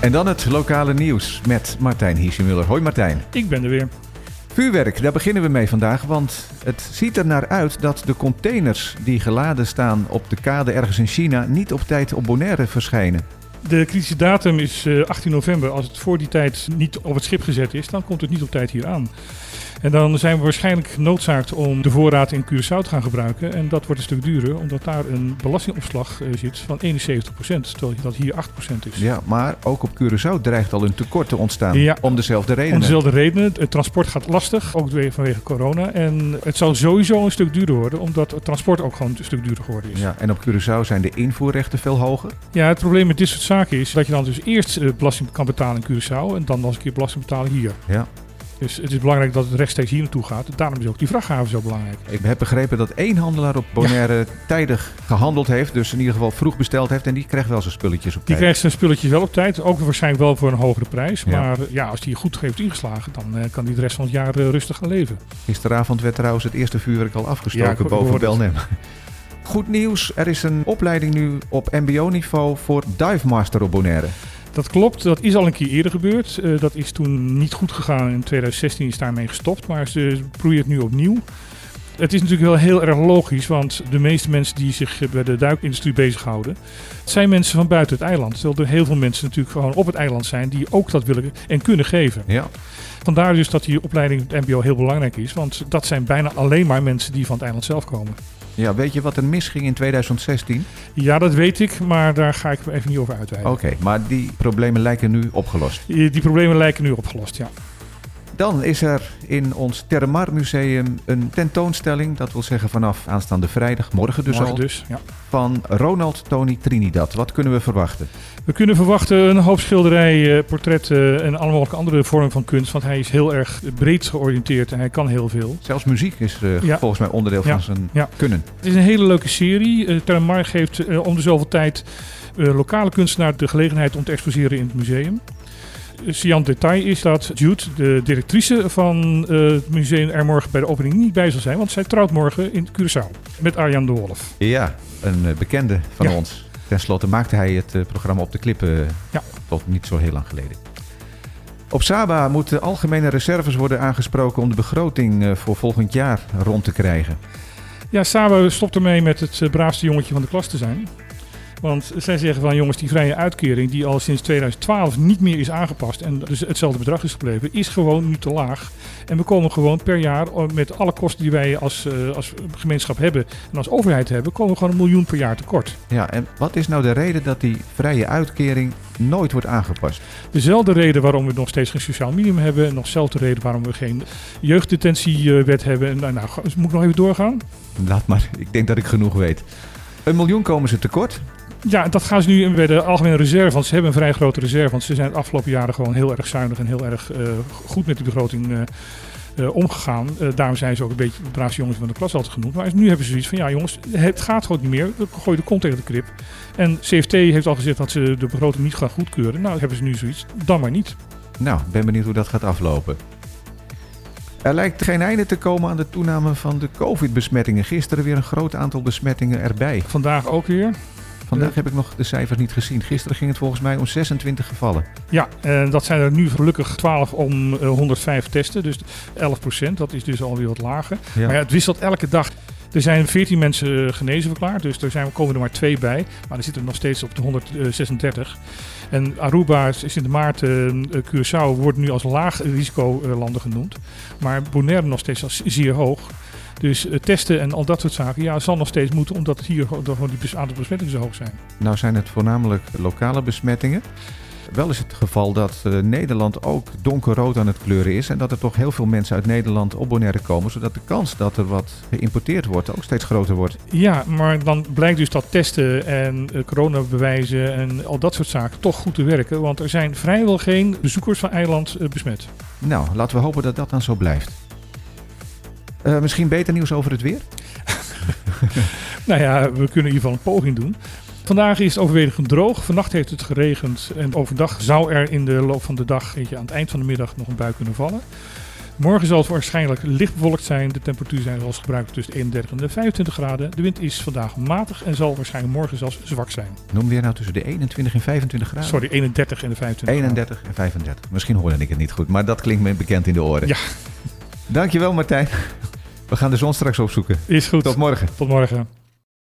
En dan het lokale nieuws met Martijn Hiesemuller. Hoi Martijn. Ik ben er weer. Vuurwerk, daar beginnen we mee vandaag, want het ziet er naar uit dat de containers die geladen staan op de kade ergens in China niet op tijd op Bonaire verschijnen. De kritische datum is eh, 18 november. Als het voor die tijd niet op het schip gezet is, dan komt het niet op tijd hier aan. En dan zijn we waarschijnlijk genoodzaakt om de voorraad in Curaçao te gaan gebruiken. En dat wordt een stuk duurder, omdat daar een belastingopslag eh, zit van 71%, terwijl dat hier 8% is. Ja, maar ook op Curaçao dreigt al een tekort te ontstaan. Ja. Om dezelfde redenen. Om dezelfde redenen. Het transport gaat lastig, ook vanwege corona. En het zal sowieso een stuk duurder worden, omdat het transport ook gewoon een stuk duurder geworden is. Ja, en op Curaçao zijn de invoerrechten veel hoger. Ja, het probleem met dit soort zaken is dat je dan dus eerst eh, belasting kan betalen in Curaçao en dan nog eens een keer belasting betalen hier. Ja. Dus het is belangrijk dat het rechtstreeks hier naartoe gaat. Daarom is ook die vrachthaven zo belangrijk. Ik heb begrepen dat één handelaar op Bonaire tijdig gehandeld heeft. Dus in ieder geval vroeg besteld heeft. En die krijgt wel zijn spulletjes op Die tijd. krijgt zijn spulletjes wel op tijd. Ook waarschijnlijk wel voor een hogere prijs. Ja. Maar ja, als die goed heeft ingeslagen, dan eh, kan die de rest van het jaar eh, rustig gaan leven. Gisteravond werd trouwens het eerste vuurwerk al Ja, afgestoken ho- boven. Belnem. Goed nieuws, er is een opleiding nu op mbo-niveau voor Dive Master op Bonaire. Dat klopt, dat is al een keer eerder gebeurd. Eh, dat is toen niet goed gegaan. In 2016 is daarmee gestopt, maar ze probeert het nu opnieuw. Het is natuurlijk wel heel erg logisch, want de meeste mensen die zich eh, bij de duikindustrie bezighouden, zijn mensen van buiten het eiland. Terwijl er heel veel mensen natuurlijk gewoon op het eiland zijn die ook dat willen en kunnen geven. Ja, Vandaar dus dat die opleiding het MBO heel belangrijk is, want dat zijn bijna alleen maar mensen die van het eiland zelf komen. Ja weet je wat er misging in 2016? Ja, dat weet ik, maar daar ga ik even niet over uitweiden. Oké, maar die problemen lijken nu opgelost. Die die problemen lijken nu opgelost, ja. Dan is er in ons Terramar Museum een tentoonstelling. Dat wil zeggen vanaf aanstaande vrijdag, morgen dus Morgen al. dus, ja. Van Ronald Tony Trinidad. Wat kunnen we verwachten? We kunnen verwachten een hoop schilderijen, portretten en alle mogelijke andere vormen van kunst. Want hij is heel erg breed georiënteerd en hij kan heel veel. Zelfs muziek is eh, Ja. volgens mij onderdeel Ja. van zijn Ja. kunnen. Het is een hele leuke serie. Uh, Terramar geeft eh, om de zoveel tijd eh, lokale kunstenaar de gelegenheid om te exposeren in het museum. Sian detail is dat Jude, de directrice van eh, het museum, er morgen bij de opening niet bij zal zijn. Want zij trouwt morgen in Curaçao met Arjan de Wolf. Ja, een eh, bekende van Ja. ons. Ten slotte maakte hij het eh, programma op de klippen Ja. tot niet zo heel lang geleden. Op Saba moeten algemene reserves worden aangesproken om de begroting voor volgend jaar rond te krijgen. Ja, Sabo stopt ermee met het braafste jongetje van de klas te zijn. Want zij zeggen van jongens, die vrije uitkering die al sinds 2012 niet meer is aangepast en dus hetzelfde bedrag is gebleven, is gewoon nu te laag. En we komen gewoon per jaar eh, met alle kosten die wij als, eh, als gemeenschap hebben en als overheid hebben, komen we gewoon een miljoen per jaar tekort. Ja, en wat is nou de reden dat die vrije uitkering nooit wordt aangepast? Dezelfde reden waarom we nog steeds geen sociaal minimum hebben. En nog dezelfde reden waarom we geen jeugddetentiewet hebben. En nou, nou, moet ik nog even doorgaan? Laat maar, ik denk dat ik genoeg weet. Een miljoen komen ze tekort. Ja, dat gaan ze nu bij de algemene reserve. Want ze hebben een vrij grote reserve. Want ze zijn de afgelopen jaren gewoon heel erg zuinig en heel erg eh, goed met de begroting eh, eh, omgegaan. Daarom zijn ze ook een beetje de braafste jongens van de klas altijd genoemd. Maar nu hebben ze zoiets van, ja jongens, het gaat gewoon niet meer. We gooien de kont tegen de krip. En CFT heeft al gezegd dat ze de begroting niet gaan goedkeuren. Nou, hebben ze nu zoiets. Dan maar niet. Nou, ben benieuwd hoe dat gaat aflopen. Er lijkt geen einde te komen aan de toename van de COVID-besmettingen. Gisteren weer een groot aantal besmettingen erbij. Vandaag ook weer. Vandaag heb ik nog de cijfers niet gezien. Gisteren ging het volgens mij om 26 gevallen. Ja, en dat zijn er nu gelukkig 12 om eh, 105 testen. Dus 11 procent. Dat is dus alweer wat lager. Ja. Maar ja, het wisselt elke dag. Er zijn 14 mensen eh, genezen verklaard, dus er zijn, komen er maar twee bij. Maar er zitten nog steeds op de 136. En Aruba, Sint Maarten, eh, Curaçao worden nu als laag risicolanden genoemd. Maar Bonaire nog steeds als zeer hoog. Dus eh, testen en al dat soort zaken, ja, zal nog steeds moeten, omdat het hier gewoon gewoon die aantal besmettingen zo hoog zijn. Nou zijn het voornamelijk lokale besmettingen. Wel is het geval dat eh, Nederland ook donkerrood aan het kleuren is. En dat er toch heel veel mensen uit Nederland op Bonaire komen. Zodat de kans dat er wat geïmporteerd wordt ook steeds groter wordt. Ja, maar dan blijkt dus dat testen en eh, coronabewijzen en al dat soort zaken toch goed te werken. Want er zijn vrijwel geen bezoekers van eiland besmet. Nou, laten we hopen dat dat dan zo blijft. Eh, misschien beter nieuws over het weer? Nou ja, we kunnen in ieder geval een poging doen. Vandaag is het overwegend droog. Vannacht heeft het geregend. En overdag zou er in de loop van de dag, weet je, aan het eind van de middag, nog een bui kunnen vallen. Morgen zal het waarschijnlijk licht bewolkt zijn. De temperatuur zijn zoals gebruikt tussen de 31 en de 25 graden. De wind is vandaag matig en zal waarschijnlijk morgen zelfs zwak zijn. Noem weer nou tussen de 21 en 25 graden? Sorry, 31 en de 25 31 en 35. Misschien hoorde ik het niet goed, maar dat klinkt me bekend in de oren. Ja. Dankjewel Martijn. We gaan de zon straks opzoeken. Is goed. Tot morgen. Tot morgen.